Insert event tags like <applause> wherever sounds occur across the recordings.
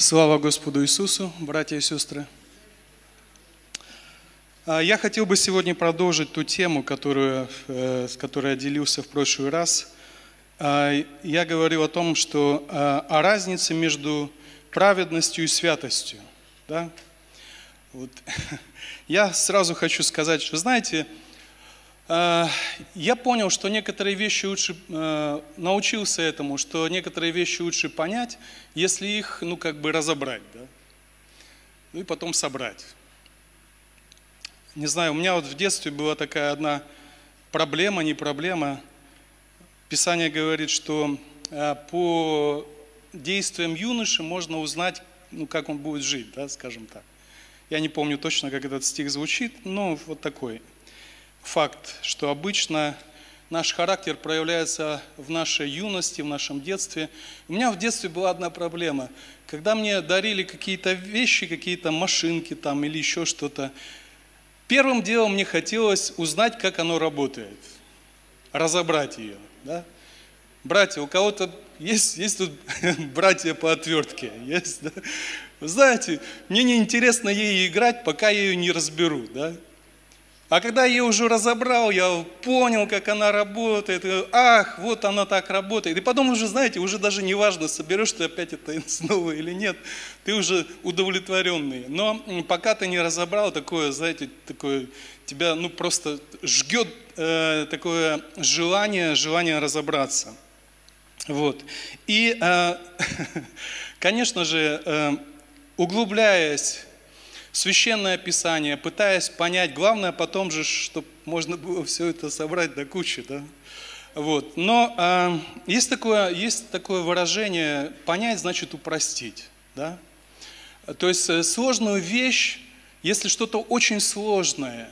Слава Господу Иисусу, братья и сестры. А, Я хотел бы сегодня продолжить ту тему, которую, э, с которой я делился в прошлый раз. А, Я говорил о том, что а, о разнице между праведностью и святостью. Да? Вот. <laughs> Я сразу хочу сказать, что, знаете, я понял, что некоторые вещи лучше, э, научился этому, что некоторые вещи лучше понять, если их, ну, как бы разобрать, да? Ну и потом собрать. Не знаю, у меня вот в детстве была такая одна проблема, не проблема. Писание говорит, что э, по действиям юноши можно узнать, ну, как он будет жить, да, скажем так. Я не помню точно, как этот стих звучит, но вот такой – факт, что обычно наш характер проявляется в нашей юности, в нашем детстве. У меня в детстве была одна проблема. Когда мне дарили какие-то вещи, какие-то машинки там или еще что-то, первым делом мне хотелось узнать, как оно работает, разобрать ее. Да? Братья, у кого-то есть, есть тут <laughs> братья по отвертке? Есть, да? Знаете, мне не интересно ей играть, пока я ее не разберу. Да? А когда я уже разобрал, я понял, как она работает, и, ах, вот она так работает. И потом уже, знаете, уже даже не важно, соберешь ты опять это <laughs> снова или нет, ты уже удовлетворенный. Но пока ты не разобрал, такое, знаете, такое, тебя ну просто жгет э, такое желание, желание разобраться. Вот. И, э, <laughs> конечно же, э, углубляясь священное писание, пытаясь понять, главное потом же, чтобы можно было все это собрать до кучи, да? Вот. Но э, есть, такое, есть такое выражение «понять значит упростить». Да? То есть э, сложную вещь, если что-то очень сложное,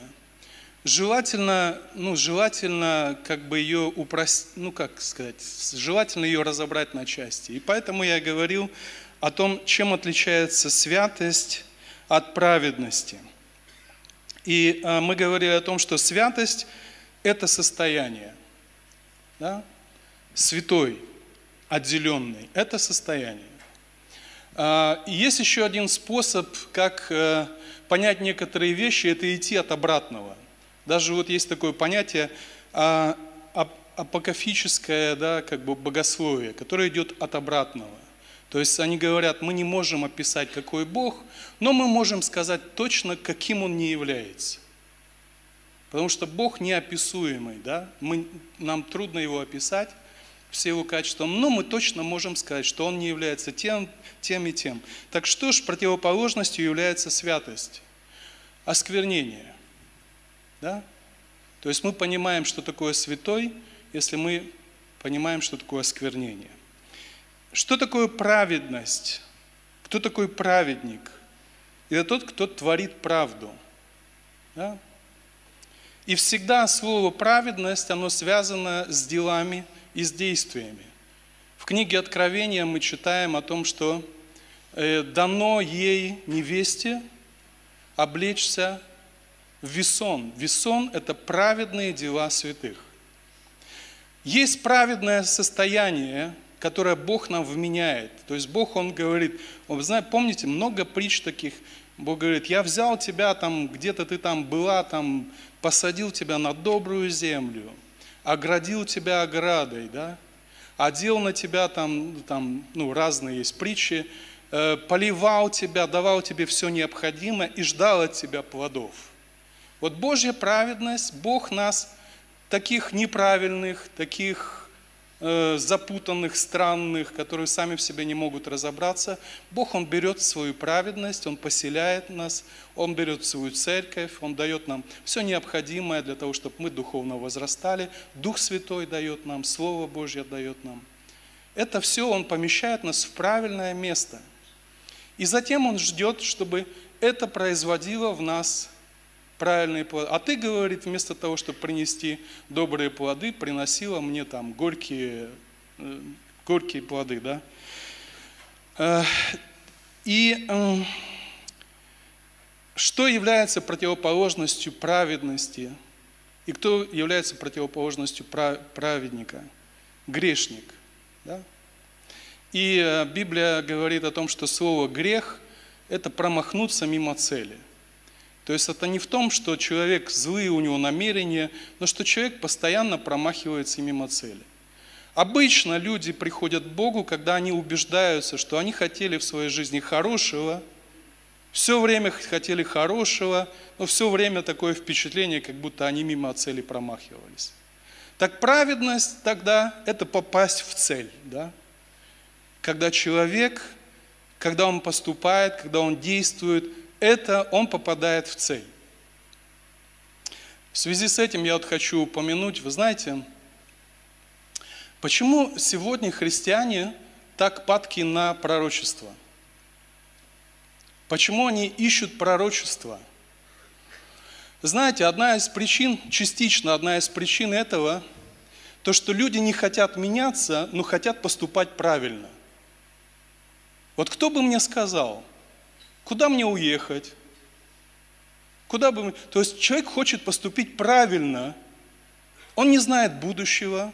желательно, ну, желательно как бы ее упростить, ну как сказать, желательно ее разобрать на части. И поэтому я говорил о том, чем отличается святость от праведности. И а, мы говорили о том, что святость – это состояние. Да? Святой, отделенный – это состояние. А, и есть еще один способ, как э, понять некоторые вещи – это идти от обратного. Даже вот есть такое понятие а, апокафическое да, как бы богословие, которое идет от обратного. То есть они говорят, мы не можем описать, какой Бог, но мы можем сказать точно, каким Он не является. Потому что Бог неописуемый, да? мы, нам трудно Его описать, все Его качества, но мы точно можем сказать, что Он не является тем, тем и тем. Так что ж противоположностью является святость? Осквернение. Да? То есть мы понимаем, что такое святой, если мы понимаем, что такое осквернение. Что такое праведность? Кто такой праведник? Это тот, кто творит правду. Да? И всегда слово праведность, оно связано с делами и с действиями. В книге Откровения мы читаем о том, что э, дано ей невесте облечься в весон. Весон – это праведные дела святых. Есть праведное состояние, которое Бог нам вменяет. То есть Бог, Он говорит, вы знаете, помните, много притч таких, Бог говорит, я взял тебя там, где-то ты там была, там, посадил тебя на добрую землю, оградил тебя оградой, да, одел на тебя там, там ну, разные есть притчи, э, поливал тебя, давал тебе все необходимое и ждал от тебя плодов. Вот Божья праведность, Бог нас таких неправильных, таких Э, запутанных, странных, которые сами в себе не могут разобраться. Бог, Он берет свою праведность, Он поселяет нас, Он берет свою церковь, Он дает нам все необходимое для того, чтобы мы духовно возрастали. Дух Святой дает нам, Слово Божье дает нам. Это все Он помещает нас в правильное место. И затем Он ждет, чтобы это производило в нас правильные плоды. А ты, говорит, вместо того, чтобы принести добрые плоды, приносила мне там горькие, э, горькие плоды, да. Э, и эм, что является противоположностью праведности? И кто является противоположностью праведника? Грешник. Да? И э, Библия говорит о том, что слово «грех» – это промахнуться мимо цели. То есть это не в том, что человек злые у него намерения, но что человек постоянно промахивается мимо цели. Обычно люди приходят к Богу, когда они убеждаются, что они хотели в своей жизни хорошего, все время хотели хорошего, но все время такое впечатление, как будто они мимо цели промахивались. Так праведность тогда – это попасть в цель. Да? Когда человек, когда он поступает, когда он действует – это он попадает в цель. В связи с этим я вот хочу упомянуть, вы знаете, почему сегодня христиане так падки на пророчество? Почему они ищут пророчество? Знаете, одна из причин, частично одна из причин этого, то, что люди не хотят меняться, но хотят поступать правильно. Вот кто бы мне сказал – Куда мне уехать? Куда бы... То есть человек хочет поступить правильно. Он не знает будущего.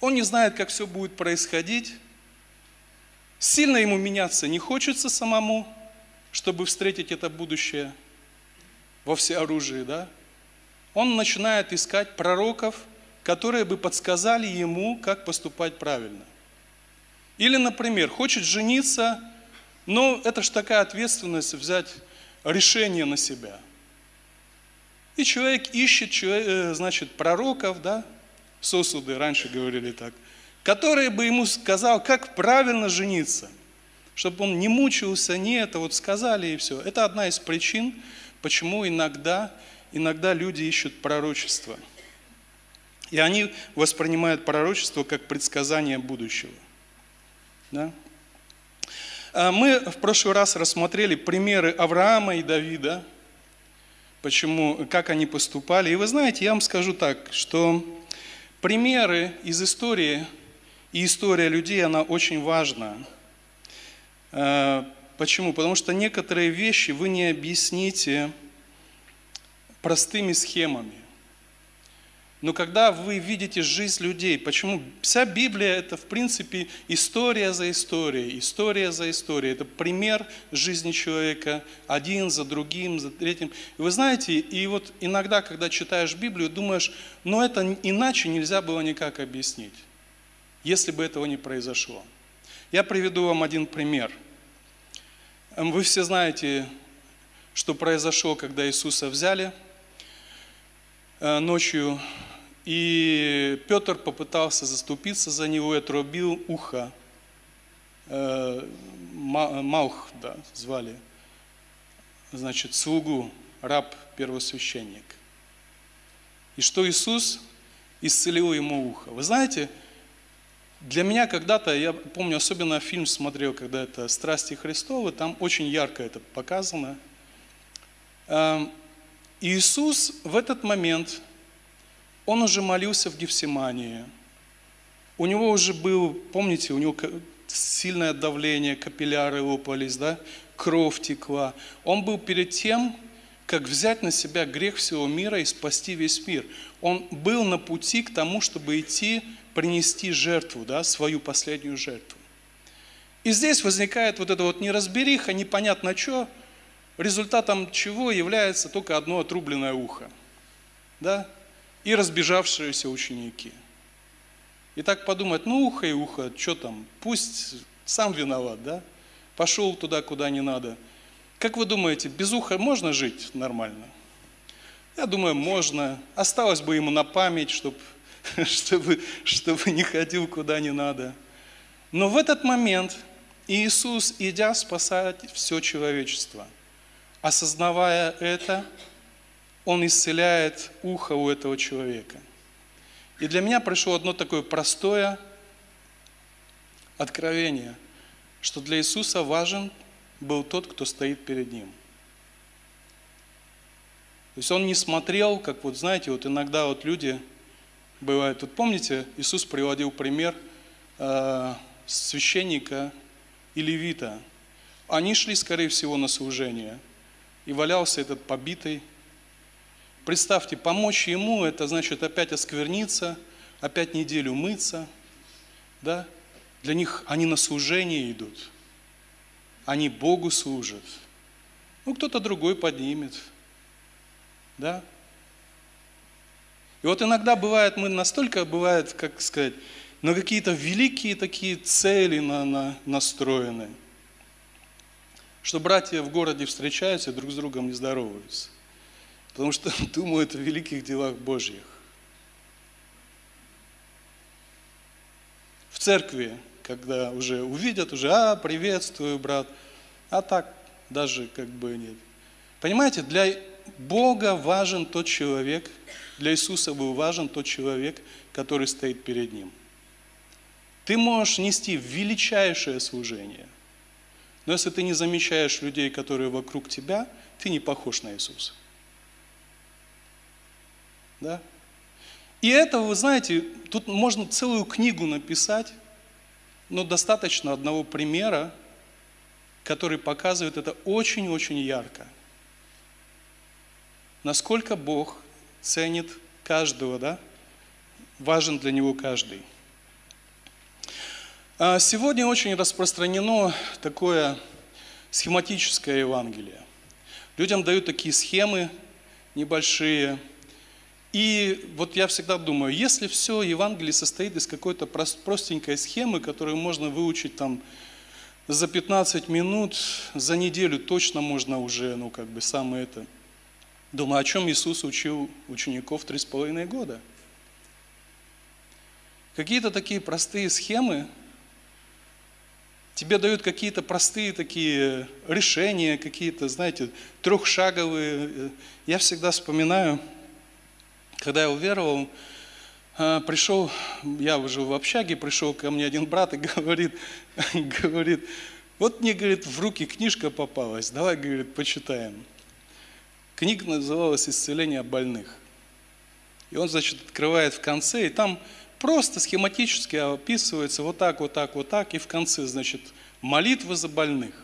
Он не знает, как все будет происходить. Сильно ему меняться не хочется самому, чтобы встретить это будущее во всеоружии, да? Он начинает искать пророков, которые бы подсказали ему, как поступать правильно. Или, например, хочет жениться – но это же такая ответственность взять решение на себя. И человек ищет, э, значит, пророков, да, сосуды, раньше говорили так, которые бы ему сказал, как правильно жениться, чтобы он не мучился, не это вот сказали и все. Это одна из причин, почему иногда, иногда люди ищут пророчество. И они воспринимают пророчество как предсказание будущего. Да? А, мы в прошлый раз рассмотрели примеры Авраама и Давида, почему, как они поступали. И вы знаете, я вам скажу так, что примеры из истории и история людей, она очень важна. А, почему? Потому что некоторые вещи вы не объясните простыми схемами. Но когда вы видите жизнь людей, почему вся Библия это в принципе история за историей, история за историей, это пример жизни человека, один за другим, за третьим. Вы знаете, и вот иногда, когда читаешь Библию, думаешь, ну это иначе нельзя было никак объяснить, если бы этого не произошло. Я приведу вам один пример. Вы все знаете, что произошло, когда Иисуса взяли э, ночью и Петр попытался заступиться за него и отрубил ухо. Э, Маух, да, звали. Значит, слугу, раб первосвященник. И что Иисус исцелил ему ухо. Вы знаете, для меня когда-то, я помню, особенно фильм смотрел, когда это «Страсти Христовы», там очень ярко это показано. Эм, Иисус в этот момент – он уже молился в Гефсимании. У него уже был, помните, у него сильное давление, капилляры лопались, да? кровь текла. Он был перед тем, как взять на себя грех всего мира и спасти весь мир. Он был на пути к тому, чтобы идти, принести жертву, да, свою последнюю жертву. И здесь возникает вот эта вот неразбериха, непонятно что, результатом чего является только одно отрубленное ухо. Да? И разбежавшиеся ученики. И так подумать, ну ухо и ухо, что там, пусть сам виноват, да? Пошел туда, куда не надо. Как вы думаете, без уха можно жить нормально? Я думаю, можно. Осталось бы ему на память, чтобы, <laughs> чтобы, чтобы не ходил куда не надо. Но в этот момент Иисус, идя спасать все человечество, осознавая это, он исцеляет ухо у этого человека. И для меня пришло одно такое простое откровение, что для Иисуса важен был тот, кто стоит перед Ним. То есть Он не смотрел, как вот знаете, вот иногда вот люди бывают, вот помните, Иисус приводил пример э, священника и левита. Они шли, скорее всего, на служение, и валялся этот побитый Представьте, помочь ему, это значит опять оскверниться, опять неделю мыться, да? Для них они на служение идут. Они Богу служат. Ну, кто-то другой поднимет. Да? И вот иногда бывает, мы настолько бывает, как сказать, на какие-то великие такие цели на, на, настроены, что братья в городе встречаются друг с другом не здороваются. Потому что <laughs> думают о великих делах Божьих. В церкви, когда уже увидят, уже, а, приветствую, брат, а так даже как бы нет. Понимаете, для Бога важен тот человек, для Иисуса был важен тот человек, который стоит перед Ним. Ты можешь нести величайшее служение, но если ты не замечаешь людей, которые вокруг тебя, ты не похож на Иисуса. Да? И это, вы знаете, тут можно целую книгу написать, но достаточно одного примера, который показывает это очень-очень ярко. Насколько Бог ценит каждого, да? Важен для Него каждый. А сегодня очень распространено такое схематическое Евангелие. Людям дают такие схемы небольшие – и вот я всегда думаю, если все Евангелие состоит из какой-то простенькой схемы, которую можно выучить там за 15 минут, за неделю точно можно уже, ну как бы самое это. Думаю, о чем Иисус учил учеников три с половиной года? Какие-то такие простые схемы, тебе дают какие-то простые такие решения, какие-то, знаете, трехшаговые. Я всегда вспоминаю, когда я уверовал, э, пришел, я жил в общаге, пришел ко мне один брат и <laughs> говорит, говорит, вот мне, говорит, в руки книжка попалась, давай, говорит, почитаем. Книга называлась «Исцеление больных». И он, значит, открывает в конце, и там просто схематически описывается вот так, вот так, вот так, и в конце, значит, молитвы за больных.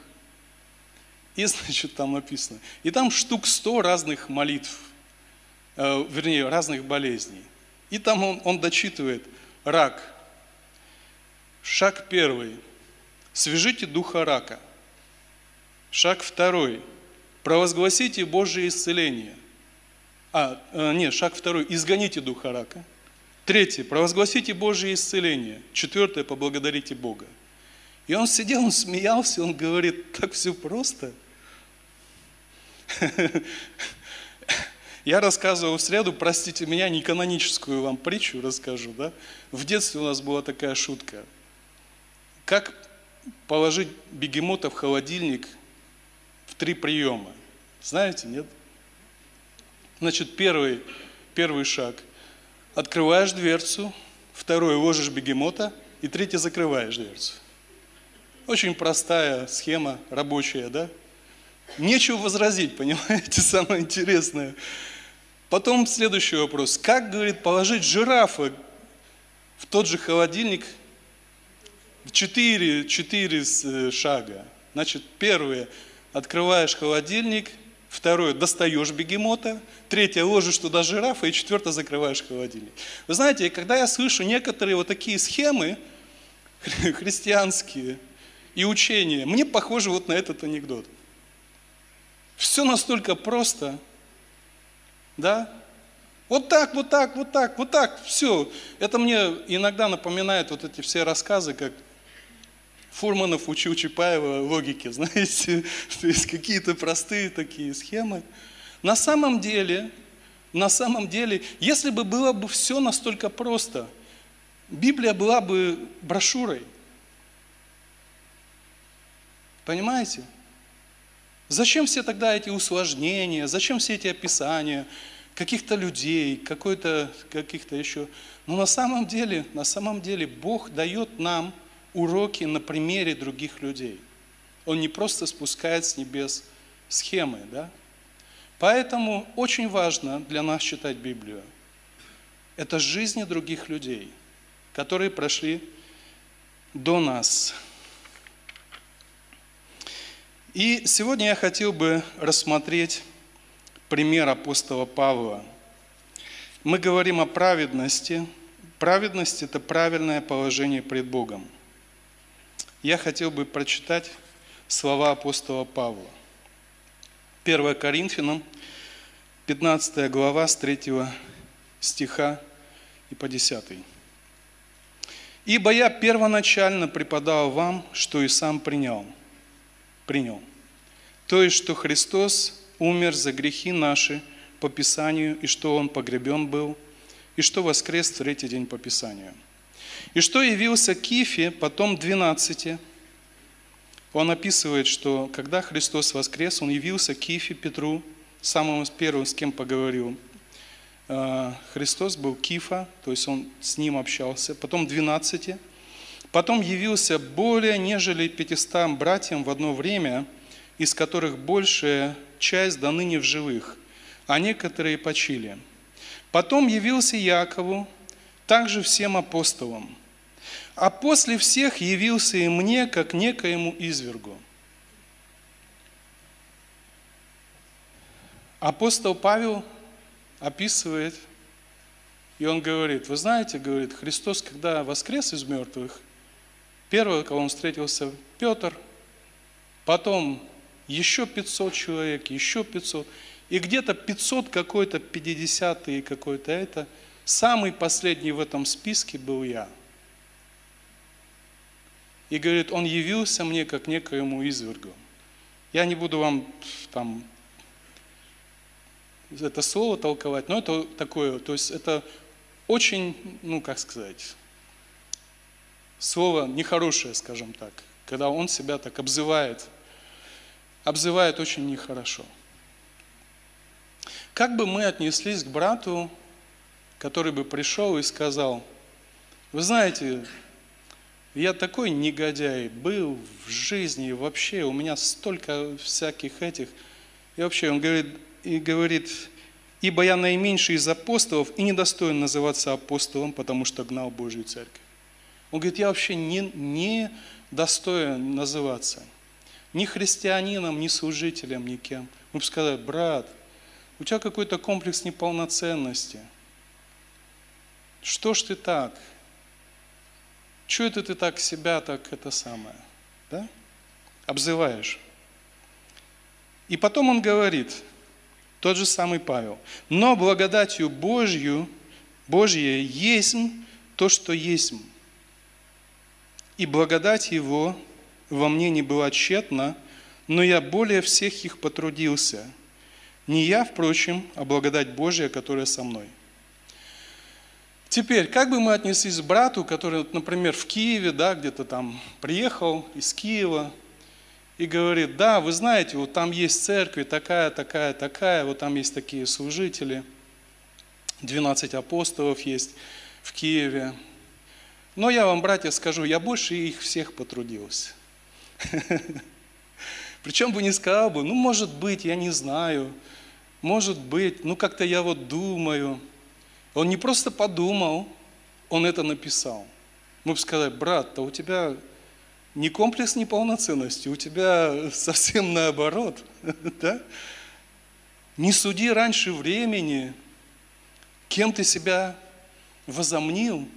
И, <laughs> значит, там написано. И там штук сто разных молитв вернее, разных болезней. И там он, он дочитывает рак. Шаг первый. Свяжите духа рака. Шаг второй. Провозгласите Божье исцеление. А, э, нет, шаг второй. Изгоните духа рака. Третье. Провозгласите Божье исцеление. Четвертое. Поблагодарите Бога. И он сидел, он смеялся, он говорит, так все просто. <laughs> Я рассказывал в среду, простите меня, не каноническую вам притчу расскажу. Да? В детстве у нас была такая шутка. Как положить бегемота в холодильник в три приема? Знаете, нет? Значит, первый, первый шаг. Открываешь дверцу, второй ложишь бегемота, и третий закрываешь дверцу. Очень простая схема, рабочая, да? Нечего возразить, <laughs> понимаете, самое интересное. Потом следующий вопрос. Как, говорит, положить жирафа в тот же холодильник четыре, четыре э, шага? Значит, первое, открываешь холодильник, второе, достаешь бегемота, третье, ложишь туда жирафа, и четвертое, закрываешь холодильник. Вы знаете, когда я слышу некоторые вот такие схемы <laughs> христианские и учения, мне похоже вот на этот анекдот. Все настолько просто – да? Вот так, вот так, вот так, вот так, все. Это мне иногда напоминает вот эти все рассказы, как Фурманов учил Чапаева логике, <laughs> знаете, то есть какие-то простые такие схемы. На самом деле, на самом деле, если бы было бы все настолько просто, Библия была бы брошюрой. Понимаете? Зачем все тогда эти усложнения, зачем все эти описания каких-то людей, какой-то, каких-то еще. Но на самом деле, на самом деле Бог дает нам уроки на примере других людей. Он не просто спускает с небес схемы, да? Поэтому очень важно для нас читать Библию. Это жизни других людей, которые прошли до нас. И сегодня я хотел бы рассмотреть пример апостола Павла. Мы говорим о праведности. Праведность – это правильное положение пред Богом. я хотел бы прочитать слова апостола Павла. 1 Коринфянам, 15 глава, с 3 стиха и по 10. «Ибо я первоначально преподал вам, что и сам принял, принял, то есть, что Христос умер за грехи наши по Писанию, и что Он погребен был, и что воскрес в третий день по Писанию. И что явился Кифе, потом двенадцати, он описывает, что когда Христос воскрес, Он явился Кифе, Петру, самому первым, с кем поговорил. А, Христос был Кифа, то есть Он с ним общался. Потом двенадцати. Потом явился более нежели пятистам братьям в одно время, из которых большая часть до ныне в живых, а некоторые почили. Потом явился Якову, также всем апостолам. А после всех явился и мне, как некоему извергу. Апостол Павел описывает, и он говорит, вы знаете, говорит, Христос, когда воскрес из мертвых, первый, кого он встретился, Петр, потом еще 500 человек, еще 500, и где-то 500 какой-то, 50 и какой-то это, самый последний в этом списке был я. И говорит, он явился мне как некоему извергу. Я не буду вам там это слово толковать, но это такое, то есть это очень, ну как сказать, слово нехорошее, скажем так, когда он себя так обзывает, обзывает очень нехорошо. Как бы мы отнеслись к брату, который бы пришел и сказал, вы знаете, я такой негодяй был в жизни, и вообще у меня столько всяких этих. И вообще он говорит, и говорит, ибо я наименьший из апостолов и недостоин называться апостолом, потому что гнал Божью церковь. Он говорит, я вообще не, не достоин называться ни христианином, ни служителем, никем. Мы бы сказали, брат, у тебя какой-то комплекс неполноценности. Что ж ты так? Чего это ты так себя так это самое? Да? Обзываешь. И потом он говорит, тот же самый Павел, но благодатью Божью, Божье есть то, что есть. И благодать Его во мне не была тщетна, но я более всех их потрудился – не я, впрочем, а благодать Божья, которая со мной. Теперь, как бы мы отнеслись к брату, который, например, в Киеве, да, где-то там приехал из Киева и говорит, да, вы знаете, вот там есть церковь, такая, такая, такая, вот там есть такие служители, 12 апостолов есть в Киеве. Но я вам, братья, скажу, я больше их всех потрудился. <laughs> Причем бы не сказал бы, ну, может быть, я не знаю, может быть, ну как-то я вот думаю. Он не просто подумал, он это написал. Мы бы сказали, брат, то у тебя не комплекс неполноценности, у тебя <laughs> совсем наоборот. <laughs> да? Не суди раньше времени, кем ты себя возомнил.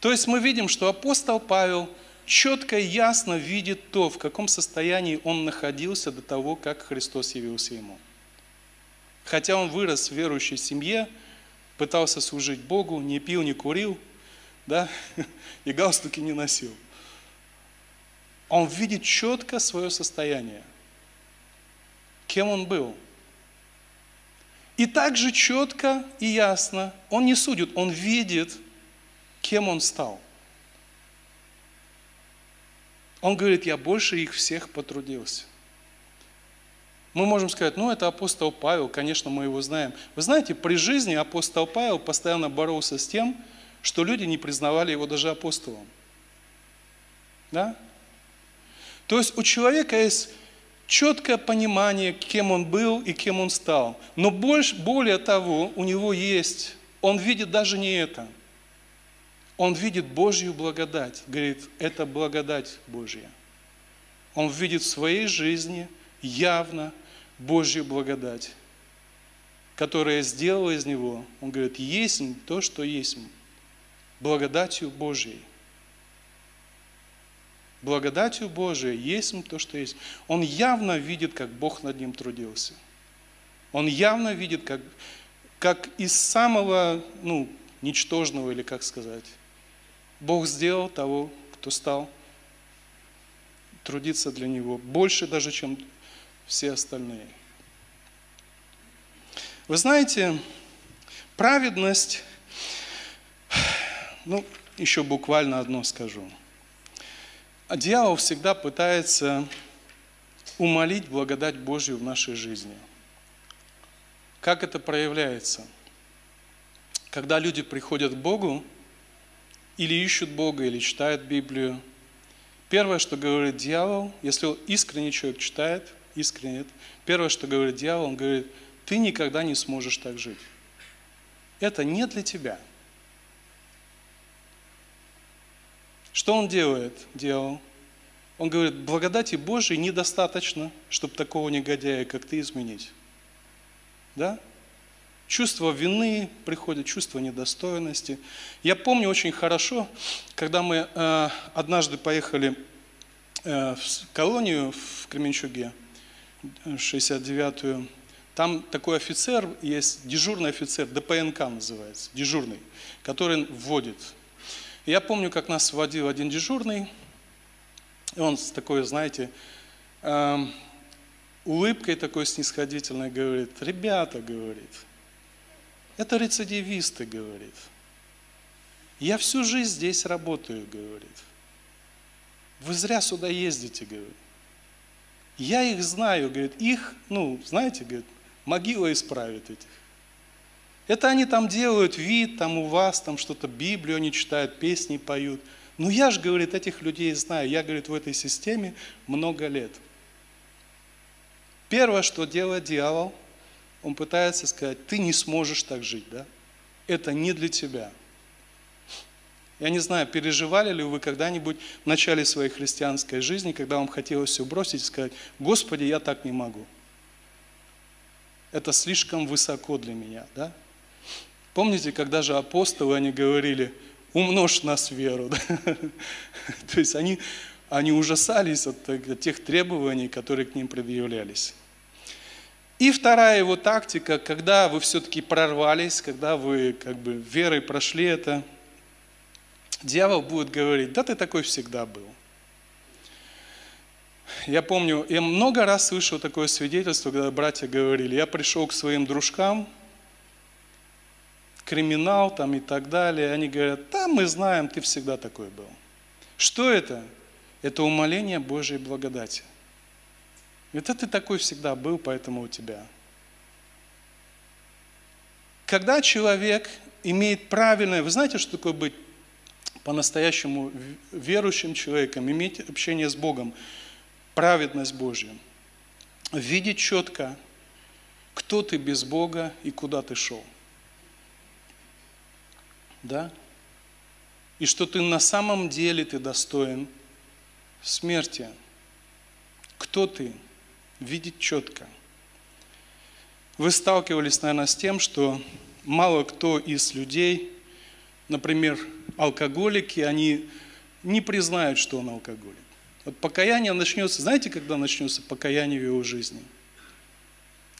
То есть мы видим, что апостол Павел четко и ясно видит то, в каком состоянии он находился до того, как Христос явился ему. Хотя он вырос в верующей семье, пытался служить Богу, не пил, не курил, да, <laughs> и галстуки не носил. Он видит четко свое состояние, кем он был. И также четко и ясно, он не судит, он видит, кем он стал. Он говорит, я больше их всех потрудился. Мы можем сказать, ну это апостол Павел, конечно, мы его знаем. Вы знаете, при жизни апостол Павел постоянно боролся с тем, что люди не признавали его даже апостолом. Да? То есть у человека есть четкое понимание, кем он был и кем он стал. Но больше, более того, у него есть, он видит даже не это. Он видит Божью благодать. Говорит, это благодать Божья. Он видит в своей жизни явно Божью благодать, которая сделала из него, он говорит, есть то, что есть, благодатью Божьей. благодатью Божией есть то, что есть. Он явно видит, как Бог над ним трудился. Он явно видит, как, как из самого, ну, ничтожного, или как сказать, Бог сделал того, кто стал трудиться для Него больше даже, чем все остальные. Вы знаете, праведность, ну, еще буквально одно скажу. Дьявол всегда пытается умолить благодать Божью в нашей жизни. Как это проявляется? Когда люди приходят к Богу, или ищут Бога, или читают Библию, первое, что говорит дьявол, если искренне человек читает, искренне, первое, что говорит дьявол, он говорит, ты никогда не сможешь так жить. Это не для тебя – Что он делает, делал? Он говорит, благодати Божией недостаточно, чтобы такого негодяя, как ты, изменить. Да? Чувство вины приходит, чувство недостойности. Я помню очень хорошо, когда мы э, однажды поехали э, в колонию в Кременчуге, 69-ю, там такой офицер есть, дежурный офицер, ДПНК называется, дежурный, который вводит я помню, как нас водил один дежурный, и он с такой, знаете, э, улыбкой такой снисходительной говорит, ребята, говорит, это рецидивисты, говорит. Я всю жизнь здесь работаю, говорит. Вы зря сюда ездите, говорит. Я их знаю, говорит, их, ну, знаете, говорит, могила исправит этих. Это они там делают вид, там у вас, там что-то Библию они читают, песни поют. Ну я же, говорит, этих людей знаю. Я, говорит, в этой системе много лет. Первое, что делает дьявол, он пытается сказать, ты не сможешь так жить, да? Это не для тебя. Я не знаю, переживали ли вы когда-нибудь в начале своей христианской жизни, когда вам хотелось все бросить и сказать, Господи, я так не могу. Это слишком высоко для меня, да? Помните, когда же апостолы, они говорили, умножь нас веру. <laughs> Да? То есть они, они ужасались от, тех требований, которые к ним предъявлялись. И вторая его тактика, когда вы все-таки прорвались, когда вы как бы верой прошли это, дьявол будет говорить, да ты такой всегда был. Я помню, я много раз слышал такое свидетельство, когда братья говорили, я пришел к своим дружкам, криминал там и так далее. Они говорят, да, мы знаем, ты всегда такой был. Что это? Это умоление Божьей благодати. Это ты такой всегда был, поэтому у тебя. Когда человек имеет правильное, вы знаете, что такое быть по-настоящему верующим человеком, иметь общение с Богом, праведность Божью, видеть четко, кто ты без Бога и куда ты шел – да? И что ты на самом деле ты достоин смерти. Кто ты? Видеть четко. Вы сталкивались, наверное, с тем, что мало кто из людей, например, алкоголики, они не признают, что он алкоголик. Вот покаяние начнется, знаете, когда начнется покаяние в его жизни?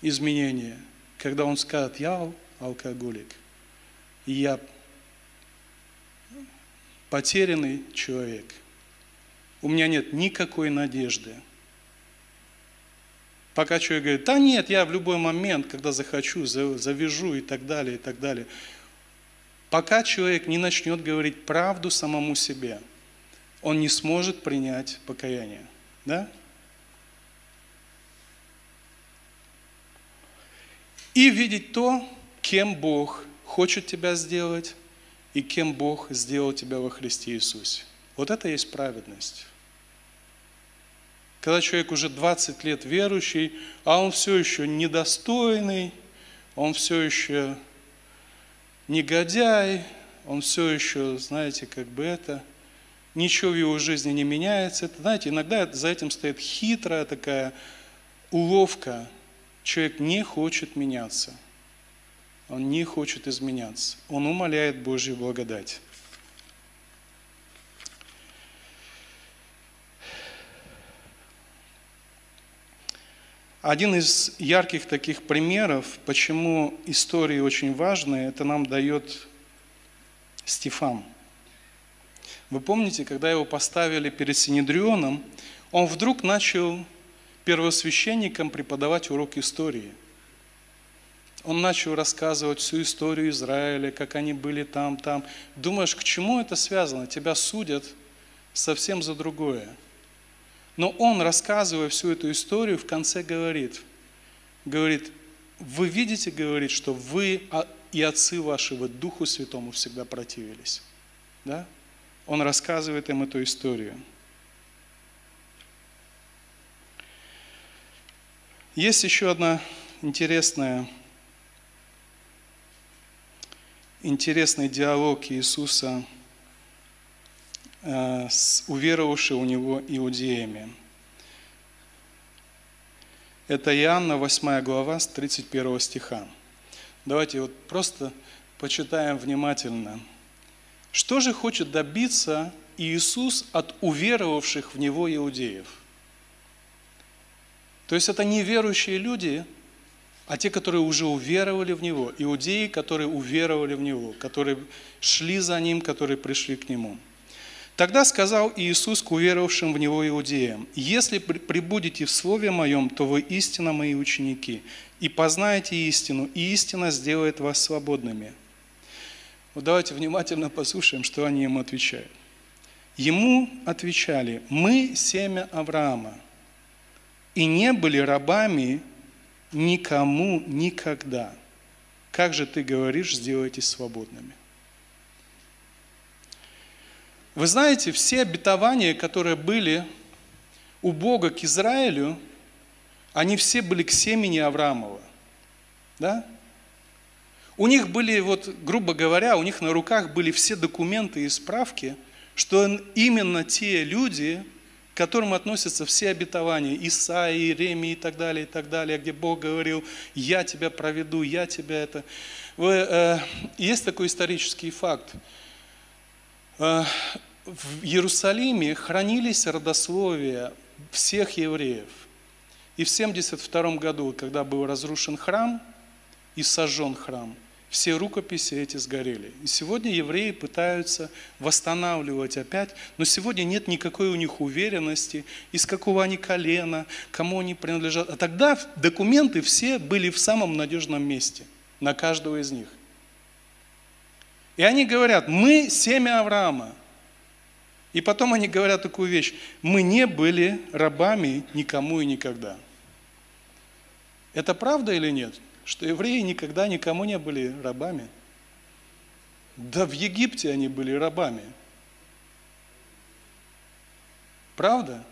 Изменение. Когда он скажет, я алкоголик, и я потерянный человек. У меня нет никакой надежды. Пока человек говорит, да нет, я в любой момент, когда захочу, завяжу и так далее, и так далее. Пока человек не начнет говорить правду самому себе, он не сможет принять покаяние. Да? И видеть то, кем Бог хочет тебя сделать, и кем Бог сделал тебя во Христе Иисусе. Вот это и есть праведность. Когда человек уже 20 лет верующий, а он все еще недостойный, он все еще негодяй, он все еще, знаете, как бы это, ничего в его жизни не меняется. Это, знаете, иногда за этим стоит хитрая такая уловка. Человек не хочет меняться – он не хочет изменяться. Он умоляет Божью благодать. Один из ярких таких примеров, почему истории очень важны, это нам дает Стефан. Вы помните, когда его поставили перед Синедрионом, он вдруг начал первосвященникам преподавать урок истории. Он начал рассказывать всю историю Израиля, как они были там, там. Думаешь, к чему это связано? Тебя судят совсем за другое. Но он, рассказывая всю эту историю, в конце говорит, говорит, вы видите, говорит, что вы и отцы вашего Духу Святому всегда противились. Да? Он рассказывает им эту историю. Есть еще одна интересная, интересный диалог Иисуса с уверовавшими у Него иудеями. Это Иоанна 8 глава с 31 стиха. Давайте вот просто почитаем внимательно. Что же хочет добиться Иисус от уверовавших в Него иудеев – то есть это не верующие люди, а те, которые уже уверовали в Него, иудеи, которые уверовали в Него, которые шли за Ним, которые пришли к Нему. Тогда сказал Иисус к уверовавшим в Него иудеям, «Если прибудете в Слове Моем, то вы истинно Мои ученики, и познаете истину, и истина сделает вас свободными». Вот давайте внимательно послушаем, что они ему отвечают. Ему отвечали, «Мы семя Авраама, и не были рабами никому никогда. Как же ты говоришь, сделайтесь свободными? Вы знаете, все обетования, которые были у Бога к Израилю, они все были к семени Авраамова. Да? У них были, вот, грубо говоря, у них на руках были все документы и справки, что именно те люди, к которым относятся все обетования, Исаи, Иеремии и так далее, и так далее, где Бог говорил, я тебя проведу, я тебя это. Вы, э, есть такой исторический факт. Э, в Иерусалиме хранились родословия всех евреев. И в 72 году, когда был разрушен храм и сожжен храм – все рукописи эти сгорели. И сегодня евреи пытаются восстанавливать опять, но сегодня нет никакой у них уверенности, из какого они колена, кому они принадлежат. А тогда документы все были в самом надежном месте, на каждого из них. И они говорят, мы семя Авраама. И потом они говорят такую вещь, мы не были рабами никому и никогда. Это правда или нет? что евреи никогда никому не были рабами. Да в Египте они были рабами. Правда?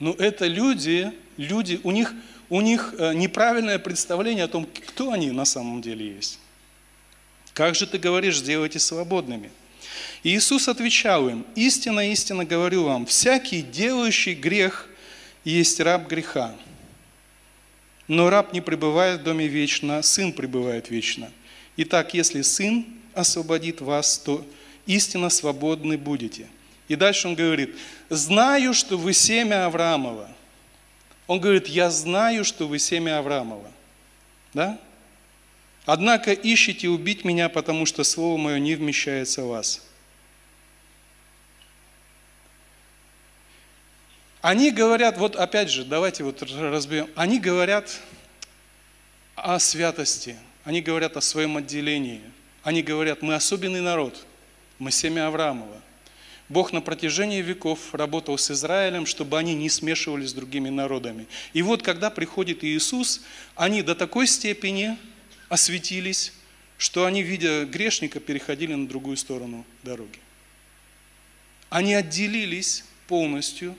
Но это люди, люди, у них, у них э, неправильное представление о том, кто они на самом деле есть. Как же ты говоришь, сделайте свободными? И Иисус отвечал им, истинно, истинно говорю вам, всякий делающий грех есть раб греха. Но раб не пребывает в доме вечно, сын пребывает вечно. Итак, если сын освободит вас, то истинно свободны будете. И дальше он говорит, знаю, что вы семя Авраамова. Он говорит, я знаю, что вы семя Авраамова. Да? Однако ищите убить меня, потому что слово мое не вмещается в вас. Они говорят, вот опять же, давайте вот разберем, они говорят о святости, они говорят о своем отделении, они говорят, мы особенный народ, мы семя Авраамова. Бог на протяжении веков работал с Израилем, чтобы они не смешивались с другими народами. И вот когда приходит Иисус, они до такой степени осветились, что они, видя грешника, переходили на другую сторону дороги. Они отделились полностью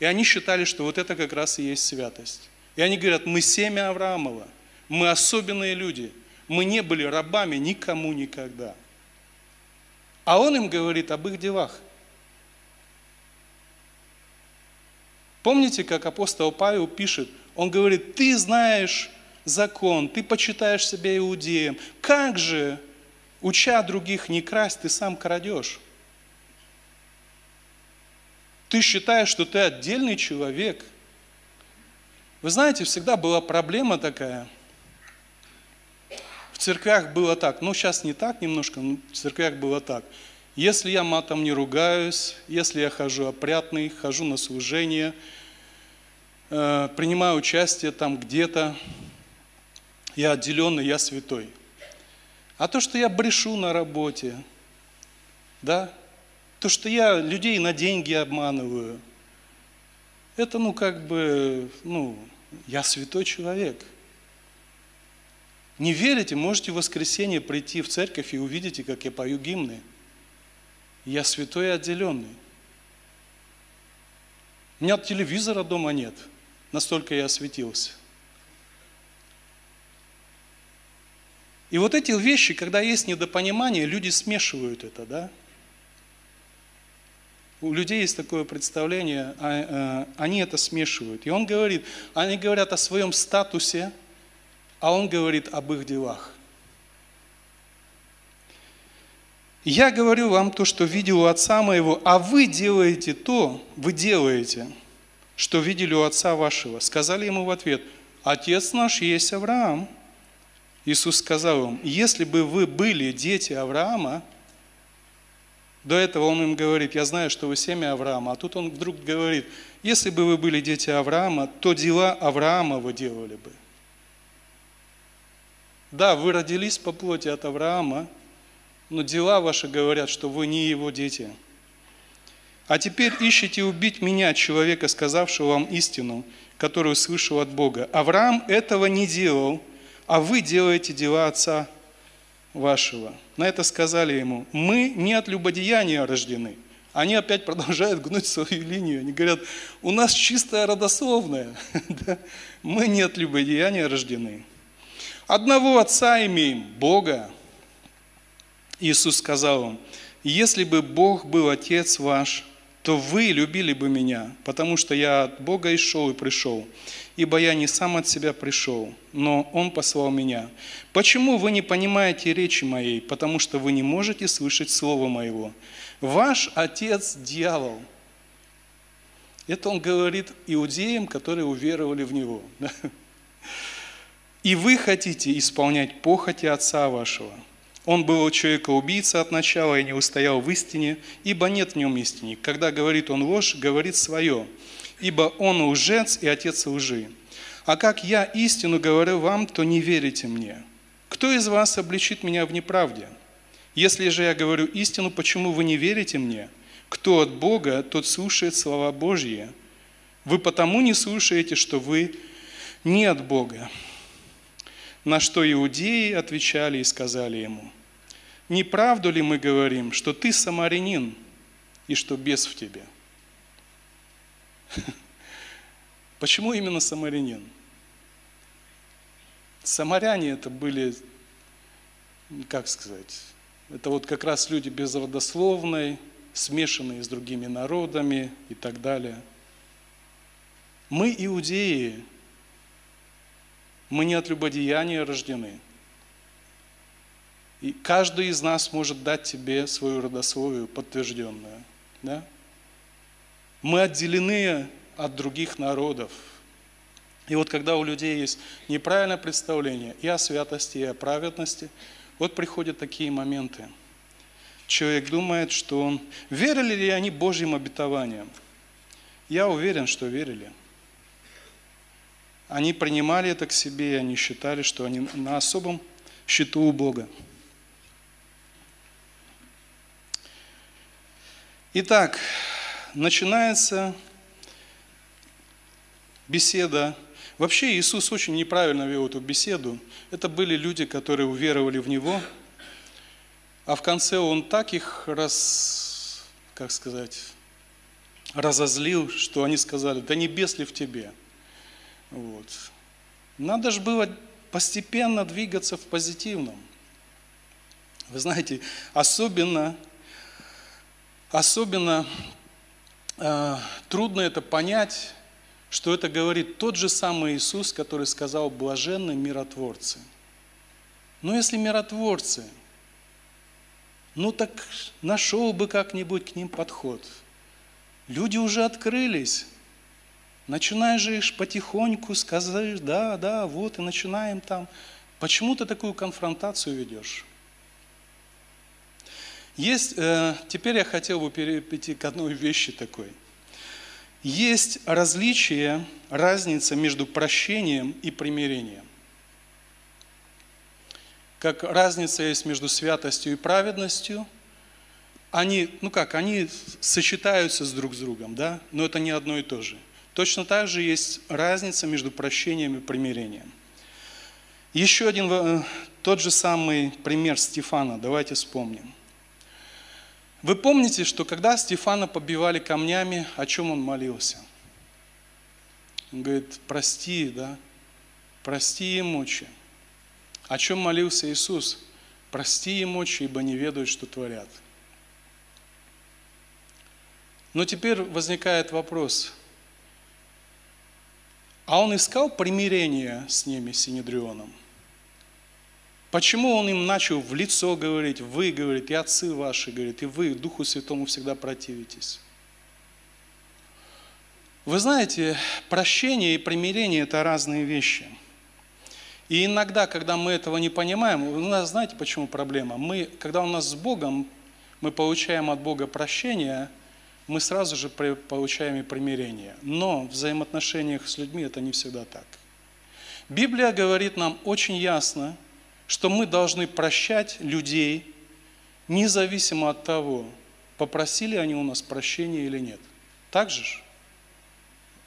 и они считали, что вот это как раз и есть святость. И они говорят, мы семя Авраамова, мы особенные люди, мы не были рабами никому никогда. А он им говорит об их делах. Помните, как апостол Павел пишет, он говорит, ты знаешь закон, ты почитаешь себя иудеем. Как же, уча других не красть, ты сам крадешь? Ты считаешь, что ты отдельный человек. Вы знаете, всегда была проблема такая. В церквях было так, ну сейчас не так немножко, но в церквях было так. Если я матом не ругаюсь, если я хожу опрятный, хожу на служение, э, принимаю участие там где-то, я отделенный, я святой. А то, что я брешу на работе, да, то, что я людей на деньги обманываю, это, ну, как бы, ну, я святой человек. Не верите, можете в воскресенье прийти в церковь и увидите, как я пою гимны. Я святой и отделенный. У меня телевизора дома нет, настолько я осветился. И вот эти вещи, когда есть недопонимание, люди смешивают это, да? У людей есть такое представление, а, а, они это смешивают. И он говорит, они говорят о своем статусе, а он говорит об их делах. Я говорю вам то, что видел у отца моего, а вы делаете то, вы делаете, что видели у отца вашего. Сказали ему в ответ, отец наш есть Авраам. Иисус сказал им, если бы вы были дети Авраама, до этого он им говорит, я знаю, что вы семя Авраама, а тут он вдруг говорит, если бы вы были дети Авраама, то дела Авраама вы делали бы. Да, вы родились по плоти от Авраама, но дела ваши говорят, что вы не его дети. А теперь ищите убить меня, человека, сказавшего вам истину, которую слышал от Бога. Авраам этого не делал, а вы делаете дела отца вашего. На это сказали ему, мы не от любодеяния рождены. Они опять продолжают гнуть свою линию. Они говорят, у нас чистая родословная. <laughs> Мы не от любодеяния рождены. Одного отца имеем, Бога. Иисус сказал им, если бы Бог был Отец ваш, то вы любили бы меня, потому что я от Бога и шел и пришел ибо я не сам от себя пришел, но Он послал меня. Почему вы не понимаете речи моей? Потому что вы не можете слышать Слова моего. Ваш отец – дьявол. Это он говорит иудеям, которые уверовали в него. <laughs> И вы хотите исполнять похоти отца вашего. Он был человека-убийца от начала и не устоял в истине, ибо нет в нем истины. Когда говорит он ложь, говорит свое – ибо он лжец и отец лжи. А как я истину говорю вам, то не верите мне. Кто из вас обличит меня в неправде? Если же я говорю истину, почему вы не верите мне? Кто от Бога, тот слушает слова Божьи. Вы потому не слушаете, что вы не от Бога. На что иудеи отвечали и сказали ему, «Не правду ли мы говорим, что ты самарянин и что бес в тебе?» <laughs> Почему именно самарянин? Самаряне это были, как сказать, это вот как раз люди безродословные, смешанные с другими народами и так далее. Мы иудеи, мы не от любодеяния рождены. И каждый из нас может дать тебе свою родословию подтвержденную. Да? Мы отделены от других народов. И вот когда у людей есть неправильное представление и о святости, и о праведности, вот приходят такие моменты. Человек думает, что он... Верили ли они Божьим обетованиям? Я уверен, что верили. Они принимали это к себе, и они считали, что они на особом счету у Бога. Итак, начинается беседа. Вообще Иисус очень неправильно вел эту беседу. Это были люди, которые уверовали в Него, а в конце Он так их раз, как сказать, разозлил, что они сказали, да небес ли в тебе. Вот. Надо же было постепенно двигаться в позитивном. Вы знаете, особенно, особенно э, трудно это понять, что это говорит тот же самый Иисус, который сказал «блаженны миротворцы». Но если миротворцы, ну так нашел бы как-нибудь к ним подход. Люди уже открылись. начинаешь потихоньку сказать, да, да, вот и начинаем там. Почему ты такую конфронтацию ведешь? Есть, э, теперь я хотел бы перейти к одной вещи такой. Есть различие, разница между прощением и примирением. Как разница есть между святостью и праведностью. Они, ну как, они сочетаются с друг с другом, да, но это не одно и то же. Точно так же есть разница между прощением и примирением. Еще один, э, тот же самый пример Стефана, давайте вспомним. Вы помните, что когда Стефана побивали камнями, о чем он молился? Он говорит, прости, да, прости им мочи. О чем молился Иисус? Прости им мочи, ибо не ведают, что творят. Но теперь возникает вопрос, а он искал примирение с ними, с Синедрионом? Почему он им начал в лицо говорить, вы, говорит, и отцы ваши, говорит, и вы Духу Святому всегда противитесь? Вы знаете, прощение и примирение – это разные вещи. И иногда, когда мы этого не понимаем, у нас, знаете, почему проблема? Мы, когда у нас с Богом, мы получаем от Бога прощение, мы сразу же получаем и примирение. Но в взаимоотношениях с людьми это не всегда так. Библия говорит нам очень ясно – что мы должны прощать людей, независимо от того, попросили они у нас прощения или нет. Так же ж?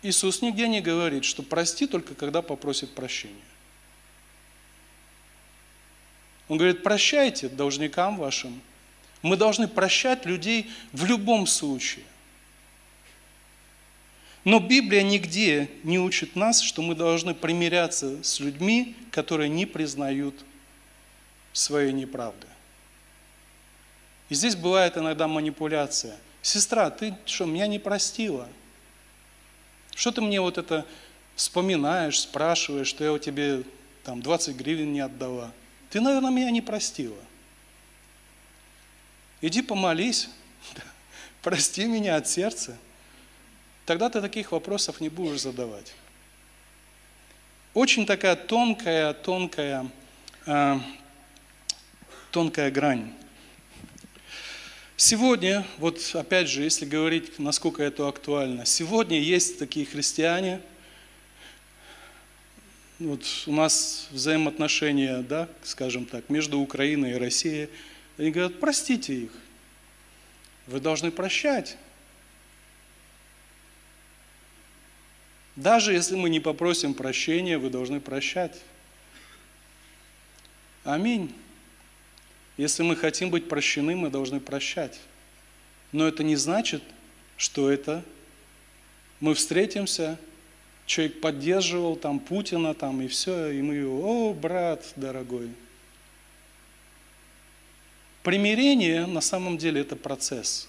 Иисус нигде не говорит, что прости только когда попросит прощения. Он говорит, прощайте должникам вашим. Мы должны прощать людей в любом случае. Но Библия нигде не учит нас, что мы должны примиряться с людьми, которые не признают своей неправды. И здесь бывает иногда манипуляция. Сестра, ты что, меня не простила? Что ты мне вот это вспоминаешь, спрашиваешь, что я у тебе там 20 гривен не отдала? Ты, наверное, меня не простила. Иди помолись, <laughs> прости меня от сердца. Тогда ты таких вопросов не будешь задавать. Очень такая тонкая, тонкая э, тонкая грань. Сегодня, вот опять же, если говорить, насколько это актуально, сегодня есть такие христиане, вот у нас взаимоотношения, да, скажем так, между Украиной и Россией, они говорят, простите их, вы должны прощать. Даже если мы не попросим прощения, вы должны прощать. Аминь. Если мы хотим быть прощены, мы должны прощать. Но это не значит, что это мы встретимся, человек поддерживал там Путина там и все, и мы его, о, брат дорогой. Примирение на самом деле это процесс.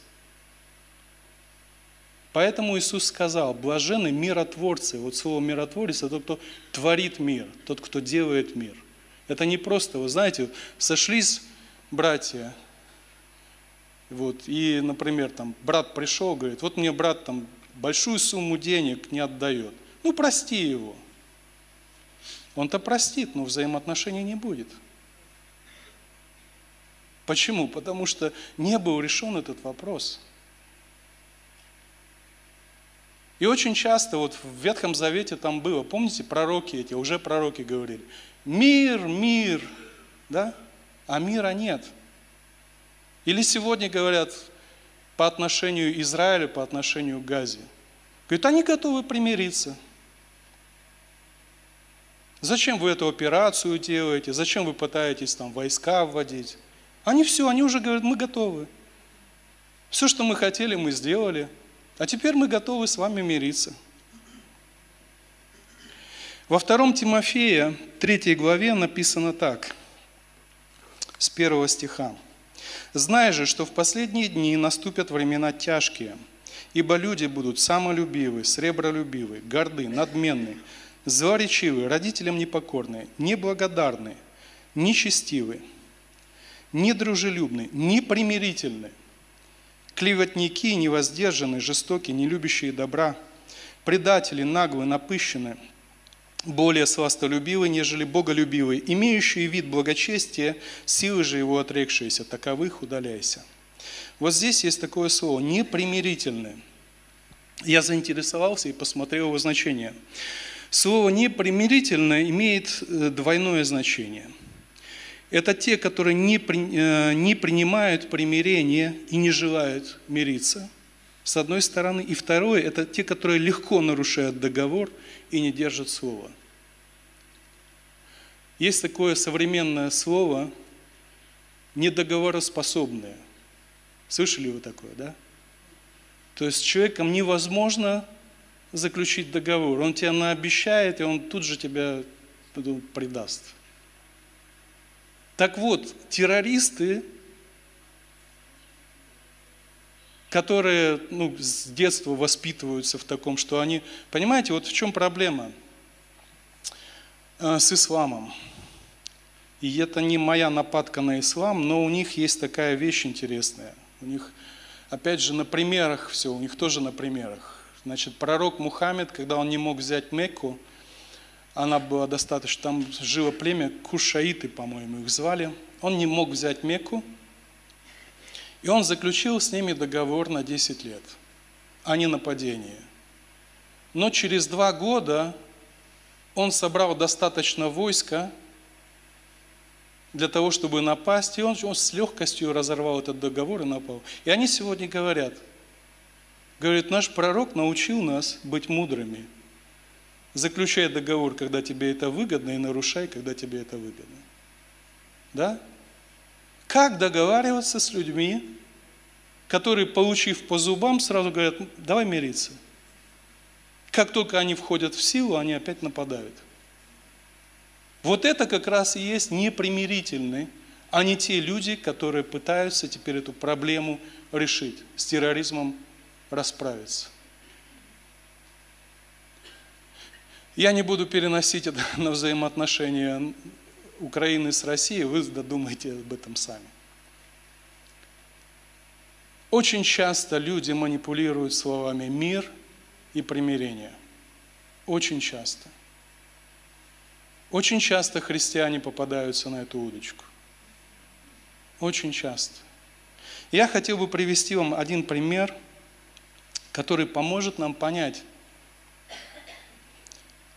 Поэтому Иисус сказал, блажены миротворцы. Вот слово миротворец – это тот, кто творит мир, тот, кто делает мир. Это не просто, вы знаете, сошлись братья. Вот, и, например, там, брат пришел, говорит, вот мне брат там большую сумму денег не отдает. Ну, прости его. Он-то простит, но взаимоотношений не будет. Почему? Потому что не был решен этот вопрос. И очень часто вот в Ветхом Завете там было, помните, пророки эти, уже пророки говорили, мир, мир, да? А мира нет. Или сегодня говорят по отношению к Израилю, по отношению к Газе. Говорят, они готовы примириться. Зачем вы эту операцию делаете? Зачем вы пытаетесь там войска вводить? Они все, они уже говорят, мы готовы. Все, что мы хотели, мы сделали. А теперь мы готовы с вами мириться. Во втором Тимофея, третьей главе написано так – с первого стиха. «Знай же, что в последние дни наступят времена тяжкие, ибо люди будут самолюбивы, сребролюбивы, горды, надменны, злоречивы, родителям непокорные, неблагодарны, нечестивы, недружелюбны, непримирительны, клеветники, невоздержаны, жестоки, не любящие добра, предатели, наглые, напыщенные, более сластолюбивые, нежели боголюбивые, имеющие вид благочестия, силы же его отрекшиеся, таковых удаляйся». Вот здесь есть такое слово «непримирительное». Я заинтересовался и посмотрел его значение. Слово «непримирительное» имеет э, двойное значение. Это те, которые не, при, э, не принимают примирение и не желают мириться, с одной стороны. И второе – это те, которые легко нарушают договор и не держат слова. Есть такое современное слово «недоговороспособное». Слышали вы такое, да? То есть с человеком невозможно заключить договор. Он тебя наобещает, и он тут же тебя предаст. Так вот, террористы, которые ну, с детства воспитываются в таком, что они... Понимаете, вот в чем проблема э, с исламом. И это не моя нападка на ислам, но у них есть такая вещь интересная. У них Опять же, на примерах все, у них тоже на примерах. Значит, пророк Мухаммед, когда он не мог взять Мекку, она была достаточно, там жило племя Кушаиты, по-моему, их звали. Он не мог взять Мекку, и он заключил с ними договор на 10 лет о ненападении. Но через два года он собрал достаточно войска, для того, чтобы напасть. И он, он с легкостью разорвал этот договор и напал. И они сегодня говорят, говорит, наш пророк научил нас быть мудрыми. Заключай договор, когда тебе это выгодно, и нарушай, когда тебе это выгодно. Да? Как договариваться с людьми, которые, получив по зубам, сразу говорят, давай мириться. Как только они входят в силу, они опять нападают. Вот это как раз и есть непримирительные, а не те люди, которые пытаются теперь эту проблему решить, с терроризмом расправиться. Я не буду переносить это <laughs> на взаимоотношения Украины с Россией, вы додумайте об этом сами. Очень часто люди манипулируют словами «мир» и «примирение». Очень часто – очень часто христиане попадаются на эту удочку. Очень часто. Я хотел бы привести вам один пример, который поможет нам понять,